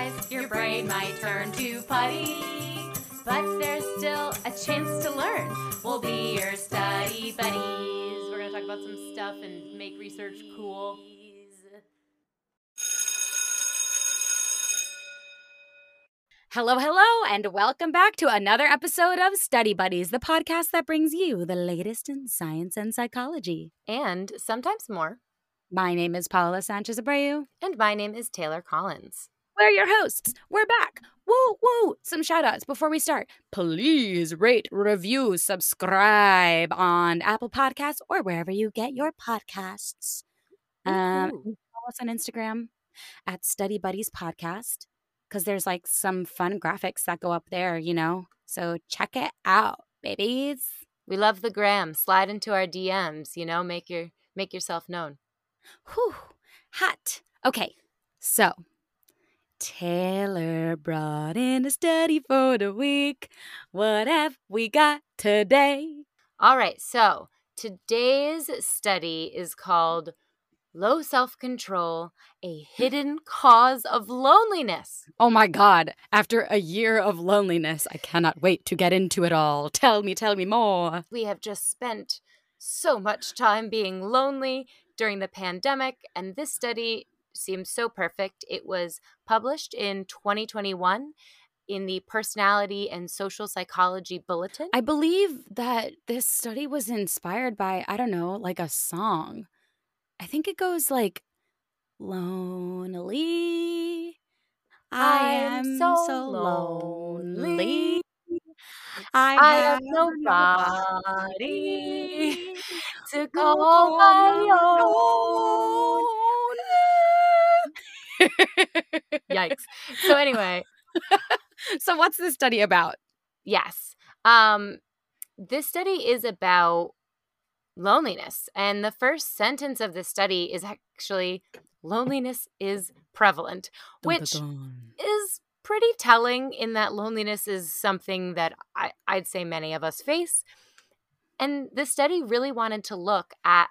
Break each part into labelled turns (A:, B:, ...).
A: rise, your brain might turn to putty. But there's still a chance to learn. We'll be your study buddies. We're going to talk about some stuff and make research cool.
B: Hello, hello, and welcome back to another episode of Study Buddies, the podcast that brings you the latest in science and psychology.
A: And sometimes more.
B: My name is Paula Sanchez Abreu.
A: And my name is Taylor Collins.
B: We're your hosts. We're back. Woo, woo. Some shout outs before we start. Please rate, review, subscribe on Apple Podcasts or wherever you get your podcasts. Um, follow us on Instagram at Study Buddies Podcast because there's like some fun graphics that go up there, you know? So check it out, babies.
A: We love the gram. Slide into our DMs, you know, make your make yourself known.
B: Whew, hot. Okay, so Taylor brought in a study for the week. What have we got today?
A: All right, so today's study is called Low Self Control, a Hidden Cause of Loneliness.
B: Oh my God. After a year of loneliness, I cannot wait to get into it all. Tell me, tell me more.
A: We have just spent so much time being lonely during the pandemic, and this study seems so perfect. It was published in 2021 in the Personality and Social Psychology Bulletin.
B: I believe that this study was inspired by, I don't know, like a song. I think it goes like lonely. I am so, so lonely.
A: I, I have nobody to call my own. Yikes. So anyway,
B: so what's this study about?
A: Yes. Um this study is about loneliness. And the first sentence of the study is actually loneliness is prevalent, which dun, dun, dun. is pretty telling in that loneliness is something that I, I'd say many of us face. And the study really wanted to look at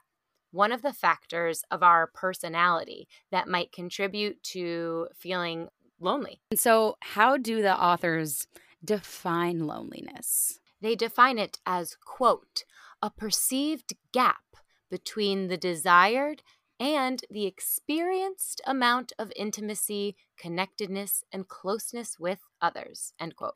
A: one of the factors of our personality that might contribute to feeling lonely.
B: And so, how do the authors define loneliness?
A: They define it as, quote, a perceived gap between the desired and the experienced amount of intimacy, connectedness, and closeness with others. End quote.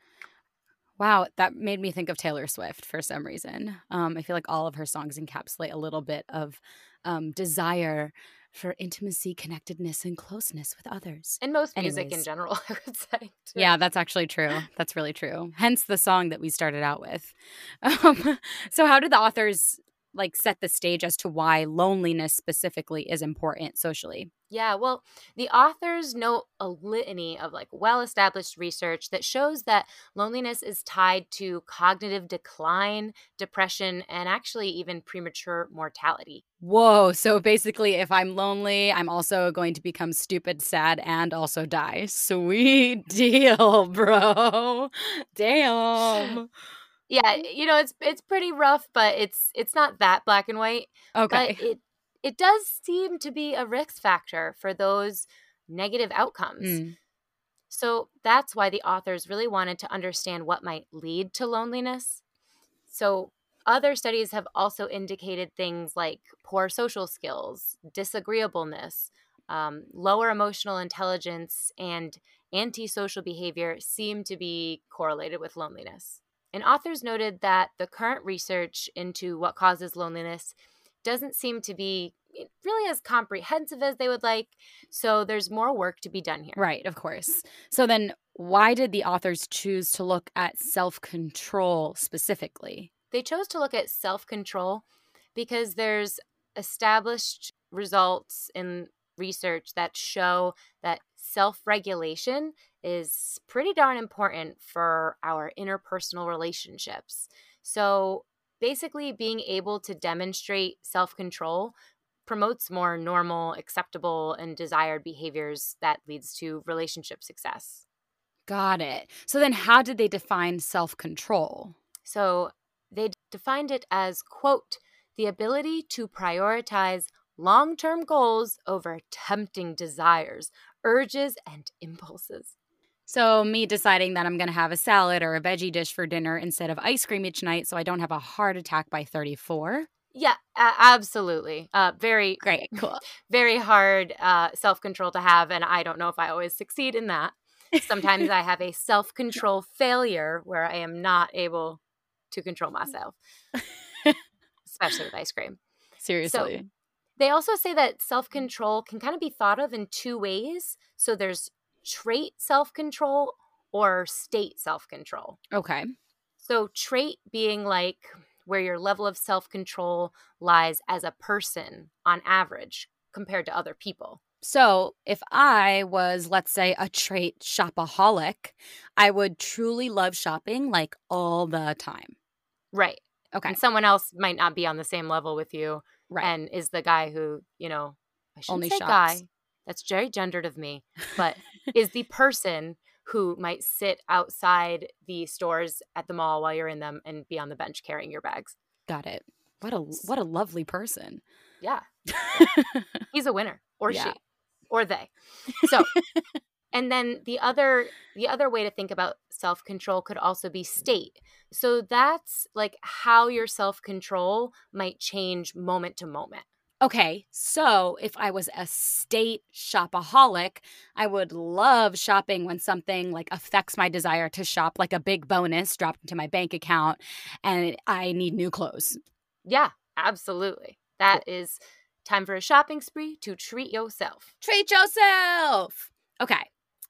B: Wow, that made me think of Taylor Swift for some reason. Um, I feel like all of her songs encapsulate a little bit of um, desire for intimacy, connectedness, and closeness with others.
A: And most music in general, I would say.
B: Too. Yeah, that's actually true. That's really true. Hence the song that we started out with. Um, so, how did the authors like set the stage as to why loneliness specifically is important socially.
A: Yeah, well, the authors note a litany of like well established research that shows that loneliness is tied to cognitive decline, depression, and actually even premature mortality.
B: Whoa. So basically, if I'm lonely, I'm also going to become stupid, sad, and also die. Sweet deal, bro. Damn
A: yeah, you know, it's it's pretty rough, but it's it's not that black and white.
B: Okay.
A: But it it does seem to be a risk factor for those negative outcomes. Mm. So that's why the authors really wanted to understand what might lead to loneliness. So other studies have also indicated things like poor social skills, disagreeableness, um, lower emotional intelligence, and antisocial behavior seem to be correlated with loneliness. And authors noted that the current research into what causes loneliness doesn't seem to be eh, really as comprehensive as they would like. So there's more work to be done here.
B: Right, of course. So then, why did the authors choose to look at self control specifically?
A: They chose to look at self control because there's established results in research that show that self regulation is pretty darn important for our interpersonal relationships. So, basically, being able to demonstrate self control promotes more normal, acceptable, and desired behaviors that leads to relationship success.
B: Got it. So, then how did they define self control?
A: So, they defined it as, quote, the ability to prioritize long term goals over tempting desires, urges, and impulses.
B: So, me deciding that I'm going to have a salad or a veggie dish for dinner instead of ice cream each night so I don't have a heart attack by 34.
A: Yeah, absolutely. Uh, very
B: Great, cool.
A: very hard uh, self control to have, and I don't know if I always succeed in that. Sometimes I have a self control failure where I am not able to control myself, especially with ice cream.
B: Seriously.
A: They also say that self control can kind of be thought of in two ways. So there's trait self control or state self control.
B: okay.
A: So, trait being like where your level of self control lies as a person on average compared to other people.
B: So, if I was, let's say, a trait shopaholic, I would truly love shopping like all the time.
A: Right.
B: Okay.
A: And someone else might not be on the same level with you
B: Right.
A: and is the guy who, you know, I shouldn't
B: Only
A: say
B: shops.
A: guy. That's very gendered of me, but is the person who might sit outside the stores at the mall while you're in them and be on the bench carrying your bags.
B: Got it. What a what a lovely person.
A: Yeah. He's a winner or
B: Yeah.
A: she or they. So and then the other the other way to think about self-control could also be state. So that's like how your self-control might change moment to moment.
B: Okay, so if I was a state shopaholic, I would love shopping when something like affects my desire to shop, like a big bonus dropped into my bank account and I need new clothes.
A: Yeah, absolutely. That is time for a shopping spree to treat yourself.
B: Treat yourself. Okay,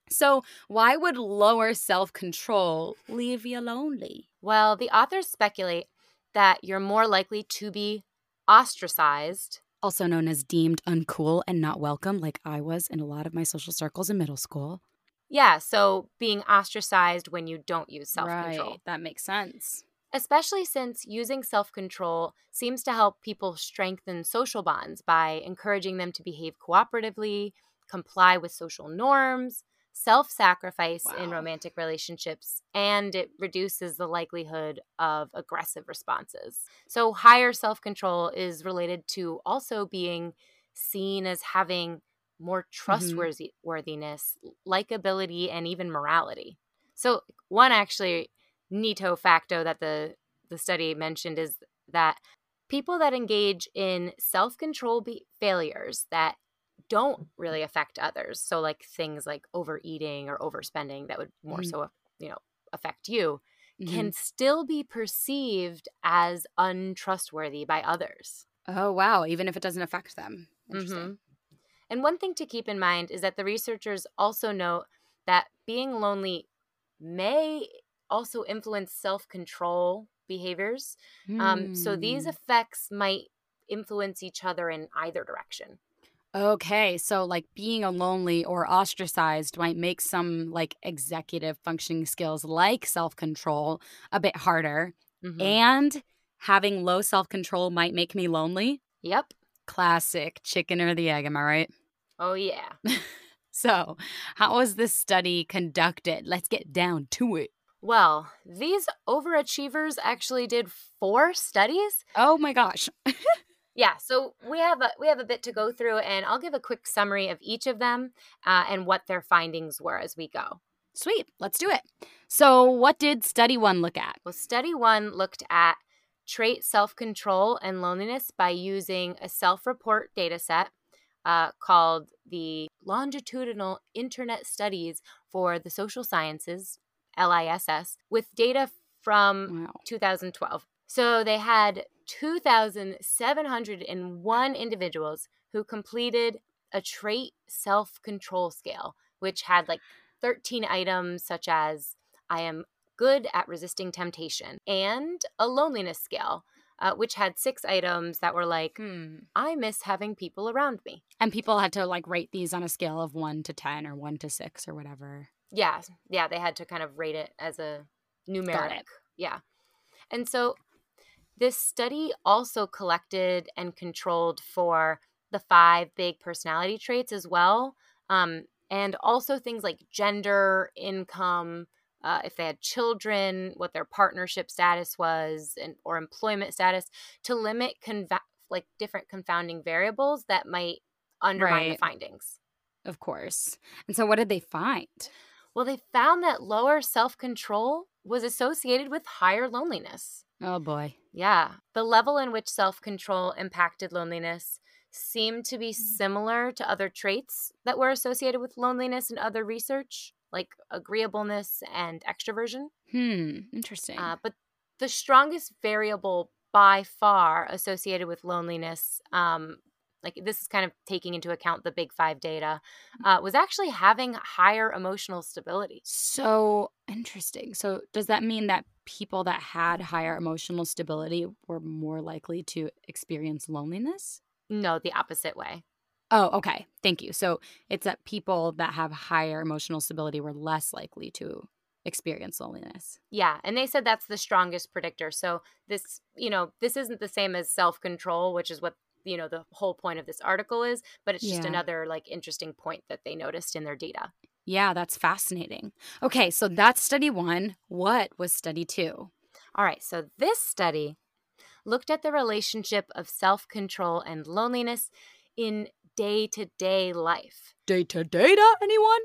B: so why would lower self control leave you lonely?
A: Well, the authors speculate that you're more likely to be ostracized.
B: Also known as deemed uncool and not welcome, like I was in a lot of my social circles in middle school.
A: Yeah, so being ostracized when you don't use self control.
B: Right, that makes sense.
A: especially since using self control seems to help people strengthen social bonds by encouraging them to behave cooperatively, comply with social norms, self sacrifice in romantic relationships, and it reduces the likelihood of aggressive responses. So, higher self control is related to also being seen as having more mm-hmm. trustworthiness, likability, and even morality. So, one actually neato facto that the the study mentioned is that people that engage in self-control be- failures that don't really affect others so like things like overeating or overspending that would more
B: Mhm.
A: so you know affect you
B: Mhm.
A: can still be perceived as untrustworthy by others
B: Oh, wow. Even if it doesn't affect them. Interesting.
A: Mhm. And one thing to keep in mind is that the researchers also note that being lonely may also influence self control behaviors. Um, so these
B: Hmm.
A: effects might influence each other in either direction.
B: Okay, so like being a lonely or ostracized might make some like executive functioning skills like self control a bit harder.
A: Mhm.
B: And having low self control might make me lonely.
A: yep.
B: Classic chicken or the egg, am I right?
A: Oh, yeah.
B: So, how was this study conducted? Let's get down to it.
A: Well, these overachievers actually did four studies.
B: Oh my gosh.
A: Yeah, so we have a we have a bit to go through, and I'll give a quick summary of each of them uh, and what their findings were as we go.
B: Sweet, let's do it. So, what did study one look at?
A: Well, study one looked at trait self control and loneliness by using a self report data set uh, called the Longitudinal Internet Studies for the Social Sciences, LISS, with data from
B: Wow.
A: 2012. So they had 2,701 individuals who completed a trait self control scale, which had like 13 items such as I am good at resisting temptation, and a loneliness scale, uh, which had six items that were like,
B: Hmm.
A: I miss having people around me.
B: And people had to like rate these on a scale of one to 10 or one to six or whatever.
A: Yeah, yeah, they had to kind of rate it as a numeric. Yeah. And so this study also collected and controlled for the five big personality traits as well. Um, and also things like gender, income, uh, if they had children, what their partnership status was, and or employment status, to limit conva- like different confounding variables that might undermine the findings.
B: Of course. And so, what did they find?
A: Well, they found that lower self control was associated with higher loneliness.
B: Oh boy.
A: Yeah. The level in which self control impacted loneliness seemed to be
B: Mm.
A: similar to other traits that were associated with loneliness in other research, like agreeableness and extroversion.
B: Hmm. Interesting.
A: Uh, but the strongest variable by far associated with loneliness, um, like this is kind of taking into account the big five data, uh, was actually having higher emotional stability.
B: so interesting. So does that mean that people that had higher emotional stability were more likely to experience loneliness?
A: No, the opposite way.
B: Oh, okay. Thank you. So it's that people that have higher emotional stability were less likely to experience loneliness.
A: Yeah, and they said that's the strongest predictor. So this, you know, this isn't the same as self-control, which is what, you know, the whole point of this article is, but it's just
B: Yeah.
A: another like interesting point that they noticed in their data.
B: Yeah, that's fascinating. Okay, so that's study one. What was study two?
A: All right, so this study looked at the relationship of self-control and loneliness in day-to-day life.
B: Data data, anyone?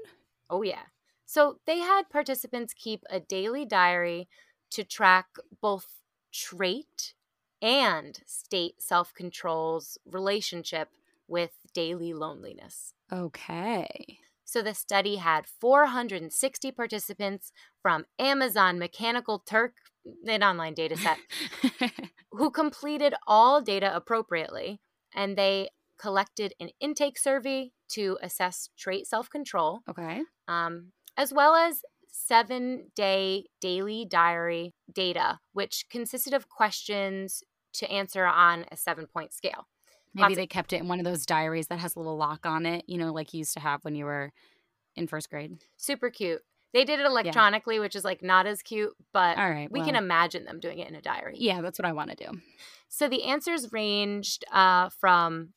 A: Oh, yeah. So they had participants keep a daily diary to track both trait and state self control's relationship with daily loneliness.
B: Okay.
A: So the study had 460 participants from Amazon Mechanical Turk, an online data set, who completed all data appropriately, and they collected an intake survey to assess trait self control
B: okay.
A: um, as well as seven day daily diary data, which consisted of questions to answer on a seven point scale.
B: Maybe
A: Lots of-
B: they kept it in one of those diaries that has a little lock on it, you know, like you used to have when you were in first grade.
A: Super cute. They did it electronically, which is like not as cute, but
B: All right.
A: we can imagine them doing it in a diary.
B: Yeah, that's what I want to do.
A: So the answers ranged uh, from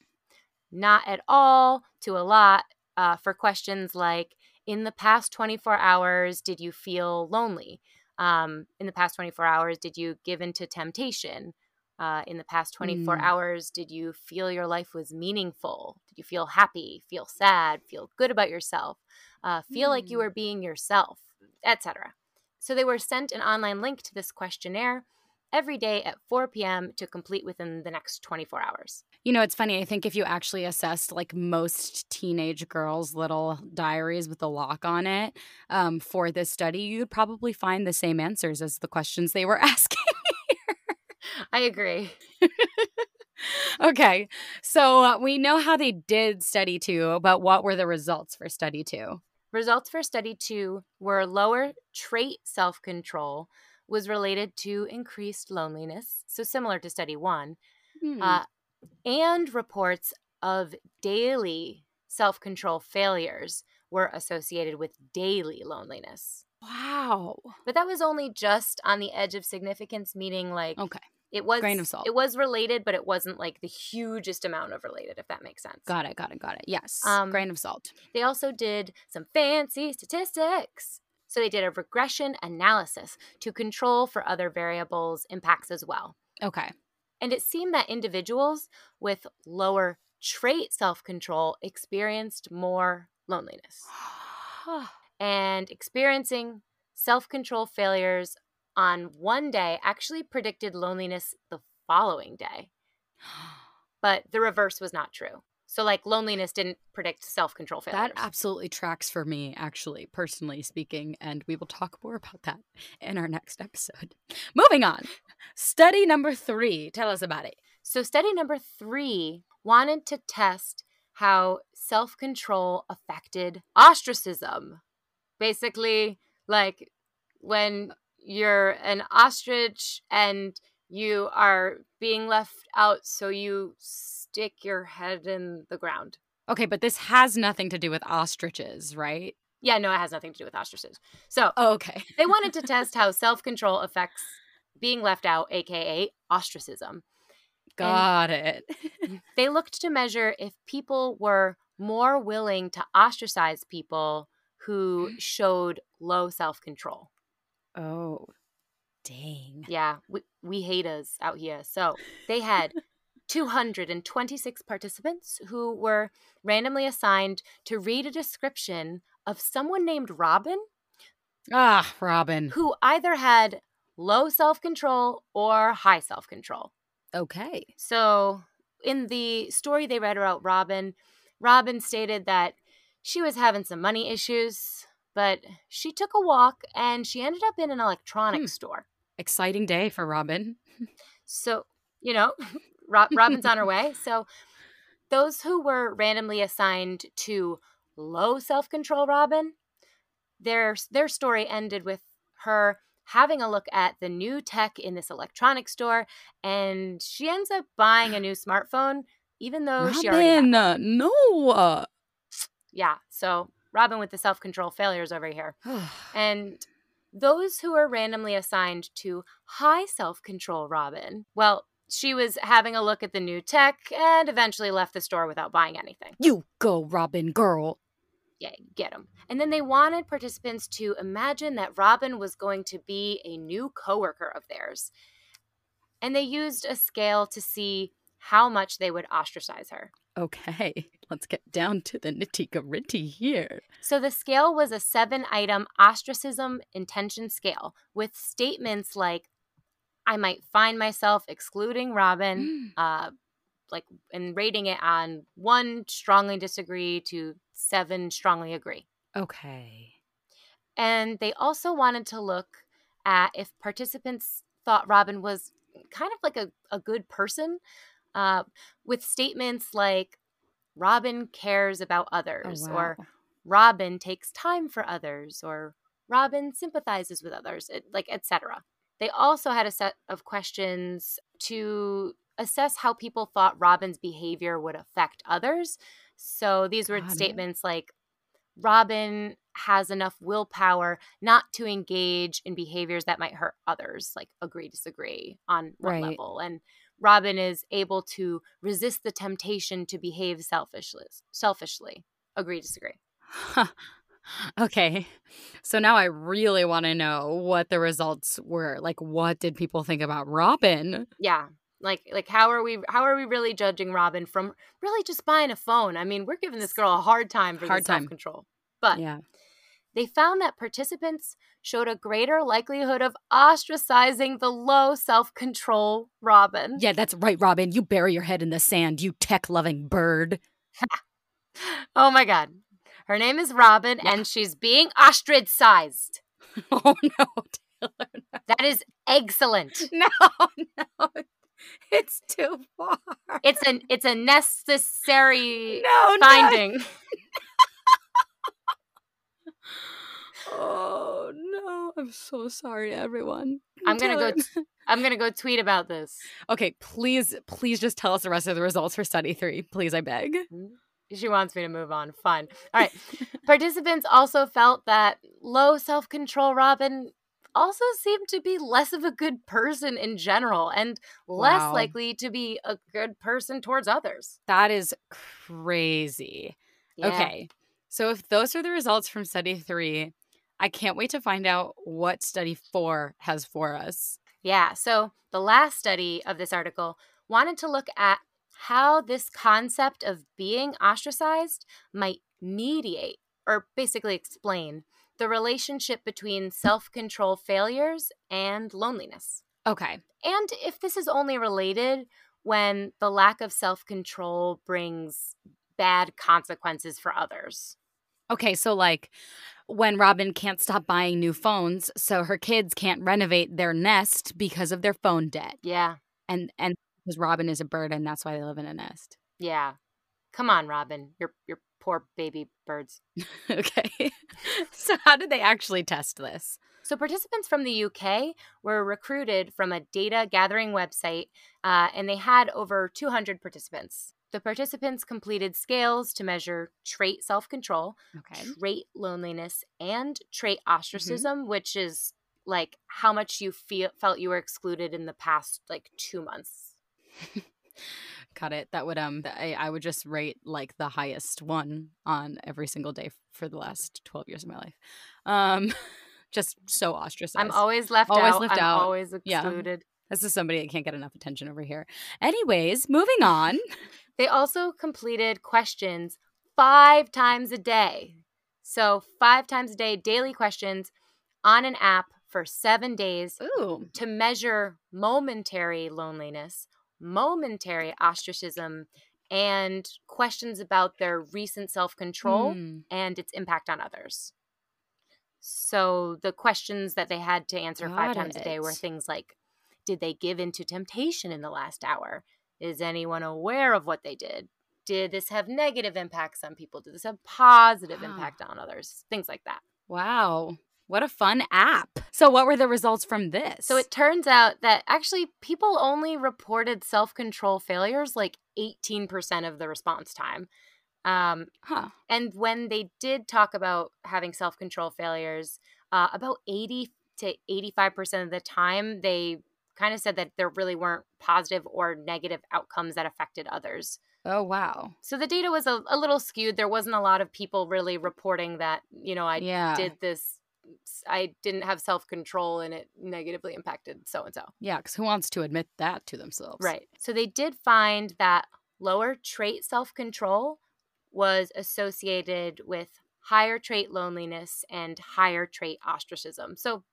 A: not at all to a lot uh, for questions like In the past 24 hours, did you feel lonely? Um, in the past 24 hours, did you give into temptation? Uh, in the past 24
B: Mm.
A: hours, did you feel your life was meaningful? Did you feel happy, feel sad, feel good about yourself, uh, feel like you
B: Mm.
A: were being yourself, etc.? So they were sent an online link to this questionnaire every day at 4 p.m. to complete within the next 24 hours.
B: You know, it's funny. I think if you actually assessed like most teenage girls' little diaries with a lock on it um, for this study, you'd probably find the same answers as the questions they were asking.
A: I agree.
B: okay. So uh, we know how they did study two, but what were the results for study two?
A: Results for study two were lower trait self control was related to increased loneliness, so similar to study one,
B: Hmm.
A: uh, and reports of daily self control failures were associated with daily loneliness.
B: wow.
A: But that was only just on the edge of significance, meaning like
B: Okay.
A: It was
B: Grain of salt.
A: It was related, but it wasn't like the hugest amount of related, if that makes sense.
B: Got it. Got it. Got it. Yes.
A: Um,
B: Grain of salt.
A: They also did some fancy statistics. So they did a regression analysis to control for other variables impacts as well.
B: Okay.
A: And it seemed that individuals with lower trait self control experienced more loneliness. And experiencing self control failures on one day actually predicted loneliness the following day. But the reverse was not true. So, like, loneliness didn't predict self control failures.
B: That absolutely tracks for me, actually, personally speaking, and we will talk more about that in our next episode. Moving on. Study number three. Tell us about it.
A: So, study number three wanted to test how self control affected ostracism. Basically, like when you're an ostrich and you are being left out, so you stick your head in the ground.
B: Okay, but this has nothing to do with ostriches, right?
A: Yeah, no, it has nothing to do with ostriches. So,
B: Oh, okay.
A: they wanted to test how self control affects being left out, aka ostracism.
B: Got it.
A: They looked to measure if people were more willing to ostracize people who showed low self control.
B: Oh, dang.
A: Yeah, we, we hate us out here. So they had 226 participants who were randomly assigned to read a description of someone named Robin
B: Ah, Robin.
A: who either had low self control or high self control.
B: Okay.
A: So, in the story they read about Robin, Robin stated that she was having some money issues, but she took a walk and she ended up in an electronics
B: Hmm.
A: store.
B: Exciting day for Robin.
A: So, you know, Rob, Robin's on her way. So, those who were randomly assigned to low self control Robin, their their story ended with her having a look at the new tech in this electronics store, and she ends up buying a new smartphone, even though she already had.
B: Robin, no.
A: Yeah. So Robin with the self control failures over here, and those who are randomly assigned to high self control Robin, well. She was having a look at the new tech and eventually left the store without buying anything.
B: you go, Robin girl.
A: Yeah, get them. And then they wanted participants to imagine that Robin was going to be a new coworker of theirs. And they used a scale to see how much they would ostracize her.
B: Okay, let's get down to the nitty gritty here.
A: So the scale was a seven item ostracism intention scale with statements like, I might find myself excluding Robin, uh, like, and rating it on one strongly disagree to seven strongly agree.
B: Okay.
A: And they also wanted to look at if participants thought Robin was kind of like a, a good person uh, with statements like, Robin cares about
B: Oh,
A: others,
B: wow.
A: or Robin takes time for others, or Robin sympathizes with others, it, like etc. They also had a set of questions to assess how people thought Robin's behavior would affect others. So these were
B: Got it.
A: statements like Robin has enough willpower not to engage in behaviors that might hurt others, like agree, disagree on what
B: Right.
A: level. And Robin is able to resist the temptation to behave selfishly. Selfishly, agree, disagree.
B: okay. So now I really want to know what the results were. Like, what did people think about Robin?
A: Yeah, like like how are we how are we really judging Robin from really just buying a phone? I mean, we're giving this girl a hard time for
B: Hard time.
A: self control, but
B: Yeah.
A: They found that participants showed a greater likelihood of ostracizing the low self control Robin.
B: Yeah, that's right, Robin. You bury your head in the sand, you tech loving bird.
A: Oh my god. Her name is Robin
B: Yeah.
A: and she's being ostracized.
B: Oh, no, Taylor.
A: That is excellent.
B: No, no. It's too far.
A: It's an it's a necessary
B: no, no.
A: finding.
B: Oh, no. I'm so sorry, everyone.
A: I'm gonna go
B: Taylor-
A: I'm gonna go tweet about this.
B: okay, please, please just tell us the rest of the results for study three. Please, I beg.
A: Mm, she wants me to move on. Fine. All right. Participants also felt that low self control Robin also seemed to be less of a good person in general and less
B: Wow.
A: likely to be a good person towards others.
B: That is crazy.
A: Yeah.
B: Okay. So if those are the results from study three, I can't wait to find out what study four has for us.
A: Yeah. So the last study of this article wanted to look at how this concept of being ostracized might mediate or basically explain the relationship between self control failures and loneliness.
B: Okay.
A: And if this is only related when the lack of self control brings bad consequences for others.
B: Okay. So, like, when Robin can't stop buying new phones, so her kids can't renovate their nest because of their phone debt.
A: Yeah.
B: And, and because Robin is a bird and that's why they live in a nest.
A: Yeah. Come on, Robin. Your your poor baby birds.
B: okay. so, how did they actually test this?
A: So, participants from the UK were recruited from a data gathering website, uh, and they had over 200 participants. The participants completed scales to measure trait self control,
B: Okay.
A: trait loneliness, and trait ostracism, which is like how much you feel felt you were excluded in the past like two months.
B: Got it. That would um I, I would just rate like the highest one on every single day for the last 12 years of my life. Um just so ostracized.
A: I'm always left
B: Always
A: out.
B: left
A: I'm
B: out.
A: always
B: Yeah.
A: excluded.
B: this is somebody that can't get enough attention over here. Anyways, moving on.
A: They also completed questions five times a day. So, five times a day, daily questions on an app for seven days
B: Ooh.
A: to measure momentary loneliness, momentary ostracism, and questions about their recent self control
B: Mm.
A: and its impact on others. So the questions that they had to answer five
B: Got
A: times a day were things like Did they give into temptation in the last hour? Is anyone aware of what they did? Did this have negative impacts on people? Did this have positive
B: Wow.
A: impact on others? Things like that.
B: Wow. What a fun app. So, what were the results from this?
A: So it turns out that actually people only reported self control failures like 18% of the response time. Um,
B: huh.
A: and when they did talk about having self control failures, uh, about 80 to 85% of the time, they kind of said that there really weren't positive or negative outcomes that affected others.
B: Oh, wow.
A: So the data was a, a little skewed. There wasn't a lot of people really reporting that, you know, I
B: yeah.
A: did this, I didn't have self control and it negatively impacted so and so.
B: Yeah, because who wants to admit that to themselves?
A: Right. So they did find that lower trait self control was associated with higher trait loneliness and higher trait ostracism. So,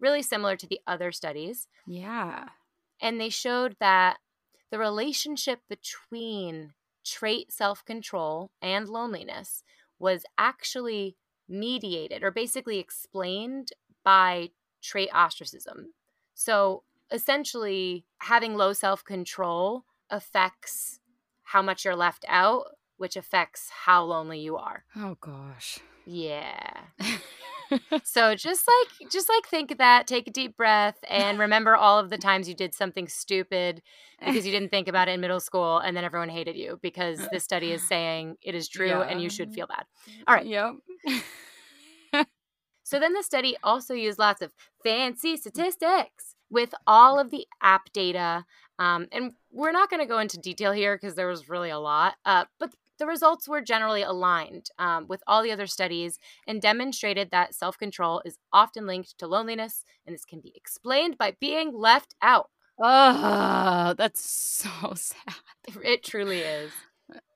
A: really similar to the other studies.
B: Yeah.
A: And they showed that the relationship between trait self control and loneliness was actually mediated or basically explained by trait ostracism. So essentially, having low self control affects how much you're left out, which affects how lonely you are.
B: Oh, gosh.
A: Yeah. So just like just like think that, take a deep breath and remember all of the times you did something stupid because you didn't think about it in middle school and then everyone hated you because this study is saying it is true and you should feel bad. All right.
B: Yep.
A: So then the study also used lots of fancy statistics with all of the app data. Um, and we're not going to go into detail here because there was really a lot. Uh, but the results were generally aligned um, with all the other studies and demonstrated that self control is often linked to loneliness, and this can be explained by being left out.
B: Oh, that's so sad.
A: It truly is.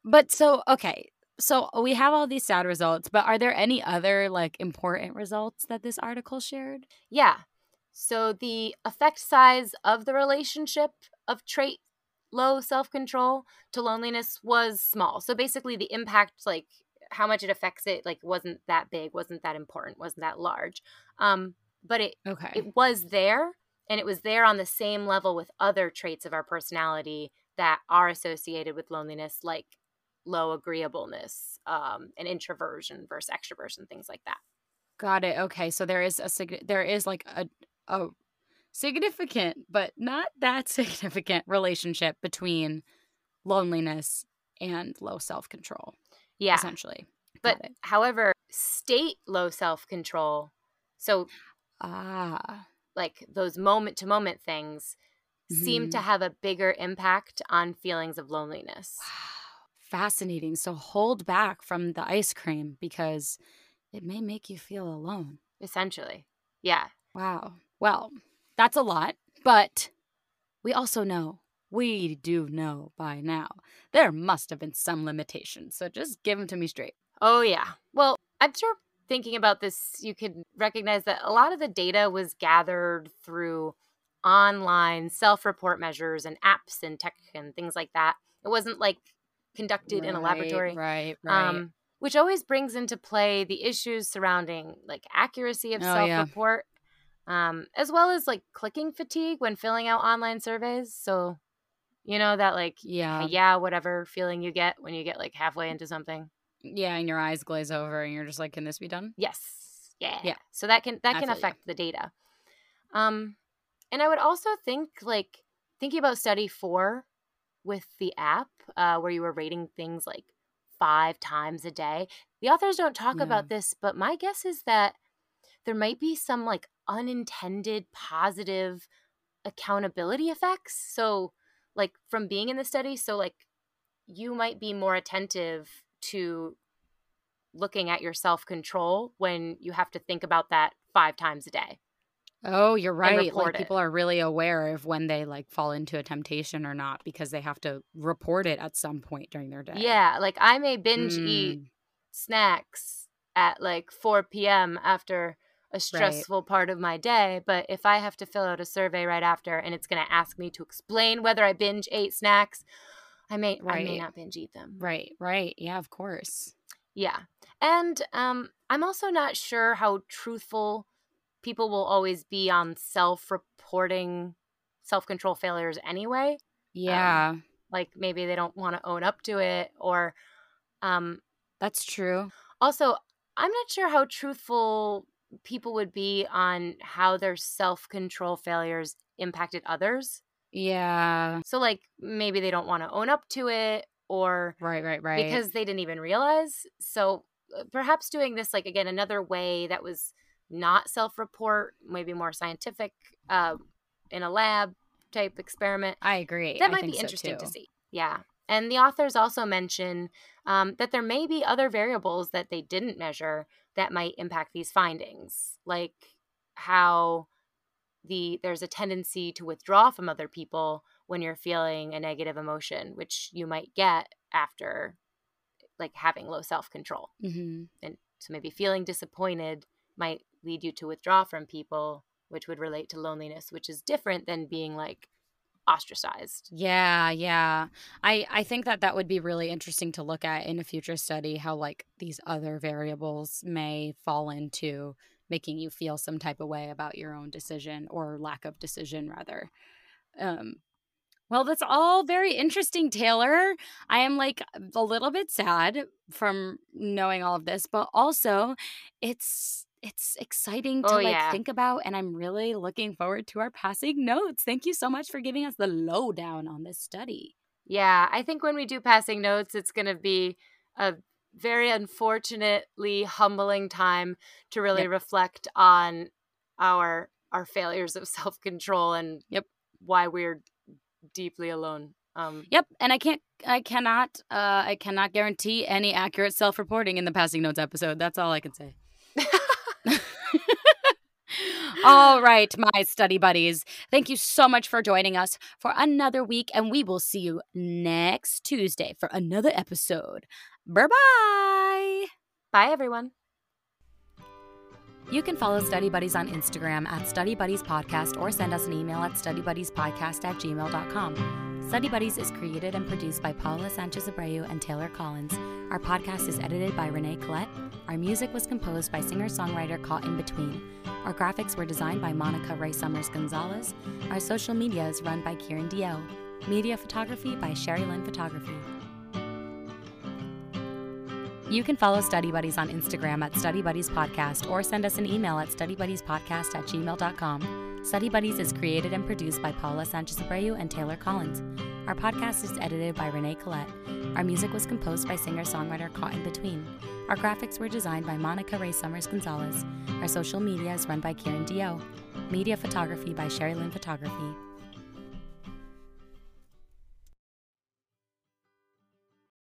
B: But so, okay. So we have all these sad results, but are there any other like important results that this article shared?
A: Yeah. So the effect size of the relationship of trait low self control to loneliness was small. So basically, the impact, like how much it affects it, like wasn't that big, wasn't that important, wasn't that large. Um, but it
B: Okay.
A: it was there, and it was there on the same level with other traits of our personality that are associated with loneliness, like low agreeableness um, and introversion versus extroversion, things like that.
B: Got it. Okay. So there is a there is like a a significant but not that significant relationship between loneliness and low self-control
A: Yeah.
B: essentially.
A: But however, state low self control, so
B: ah,
A: like those moment to moment things, seem to have a bigger impact on feelings of loneliness. Wow.
B: fascinating. So hold back from the ice cream because it may make you feel alone.
A: Essentially. Yeah.
B: Wow. Well, that's a lot, but we also know, we do know by now, there must have been some limitations. So just give them to me straight.
A: Oh, yeah. Well, I'm sure thinking about this, you could recognize that a lot of the data was gathered through online self report measures and apps and tech and things like that. It wasn't like conducted in a laboratory.
B: Right, right.
A: um, which always brings into play the issues surrounding like accuracy of
B: Oh,
A: self-report um, as well as like clicking fatigue when filling out online surveys so you know that like
B: yeah.
A: yeah whatever feeling you get when you get like halfway into something
B: Yeah, and your eyes glaze over and you're just like, can this be done?
A: yes yeah
B: Yeah.
A: so that can that can affect the data um and i would also think like thinking about study four with the app uh, where you were rating things like five times a day. The authors don't talk
B: Yeah.
A: about this, but my guess is that there might be some like unintended positive accountability effects. So, like from being in the study, so like you might be more attentive to looking at your self control when you have to think about that five times a day.
B: Oh, you're right. Like
A: it.
B: people are really aware of when they like fall into a temptation or not because they have to report it at some point during their day.
A: Yeah, like I may binge eat
B: Mm.
A: snacks at like 4 p.m. after a stressful right. part of my day. But if I have to fill out a survey right after and it's going to ask me to explain whether I binge ate snacks, I may right. I may not binge eat them.
B: Right, right. Yeah, of course.
A: Yeah. And um, I'm also not sure how truthful people will always be on self reporting self control failures anyway. Um,
B: yeah. Um,
A: like maybe they don't want to own up to it or. Um,
B: That's true.
A: Also, I'm not sure how truthful people would be on how their self control failures impacted others.
B: Yeah.
A: So, like, maybe they don't want to own up to it or.
B: Right, right, right.
A: Because they didn't even realize. So, uh, perhaps doing this, like, again, another way that was not self report, maybe more scientific uh, in a lab type experiment.
B: I agree.
A: That might be interesting so to see. Yeah. And the authors also mention um, that there may be other variables that they didn't measure that might impact these findings, like how the there's a tendency to withdraw from other people when you're feeling a negative emotion, which you might get after like having low self control.
B: Mm-hmm.
A: And so maybe feeling disappointed might lead you to withdraw from people, which would relate to loneliness, which is different than being like ostracized.
B: Yeah, yeah. I I think that that would be really interesting to look at in a future study how like these other variables may fall into making you feel some type of way about your own decision or lack of decision rather. Um well, that's all very interesting, Taylor. I am like a little bit sad from knowing all of this, but also it's it's exciting to oh, like yeah. think about and i'm really looking forward to our passing notes thank you so much for giving us the lowdown on this study
A: yeah i think when we do passing notes it's going to be a very unfortunately humbling time to really yep. reflect on our our failures of self-control and
B: yep
A: why we're deeply alone um,
B: yep and i can't i cannot uh i cannot guarantee any accurate self-reporting in the passing notes episode that's all i can say All right, my study buddies. Thank you so much for joining us for another week, and we will see you next Tuesday for another episode. Bye bye.
A: Bye, everyone.
B: You can follow Study Buddies on Instagram at Study Buddies Podcast or send us an email at studybuddiespodcast at gmail.com. Study Buddies is created and produced by Paula Sanchez Abreu and Taylor Collins. Our podcast is edited by Renee Collette. Our music was composed by singer songwriter Caught in Between. Our graphics were designed by Monica Ray Summers Gonzalez. Our social media is run by Kieran Dio. Media photography by Sherry Lynn Photography. You can follow Study Buddies on Instagram at Study Buddies Podcast or send us an email at studybuddiespodcast at gmail.com. Study Buddies is created and produced by Paula Sanchez Abreu and Taylor Collins. Our podcast is edited by Renee Collette. Our music was composed by singer songwriter Caught in Between. Our graphics were designed by Monica Ray Summers Gonzalez. Our social media is run by Kieran Dio. Media photography by Sherry Lynn Photography.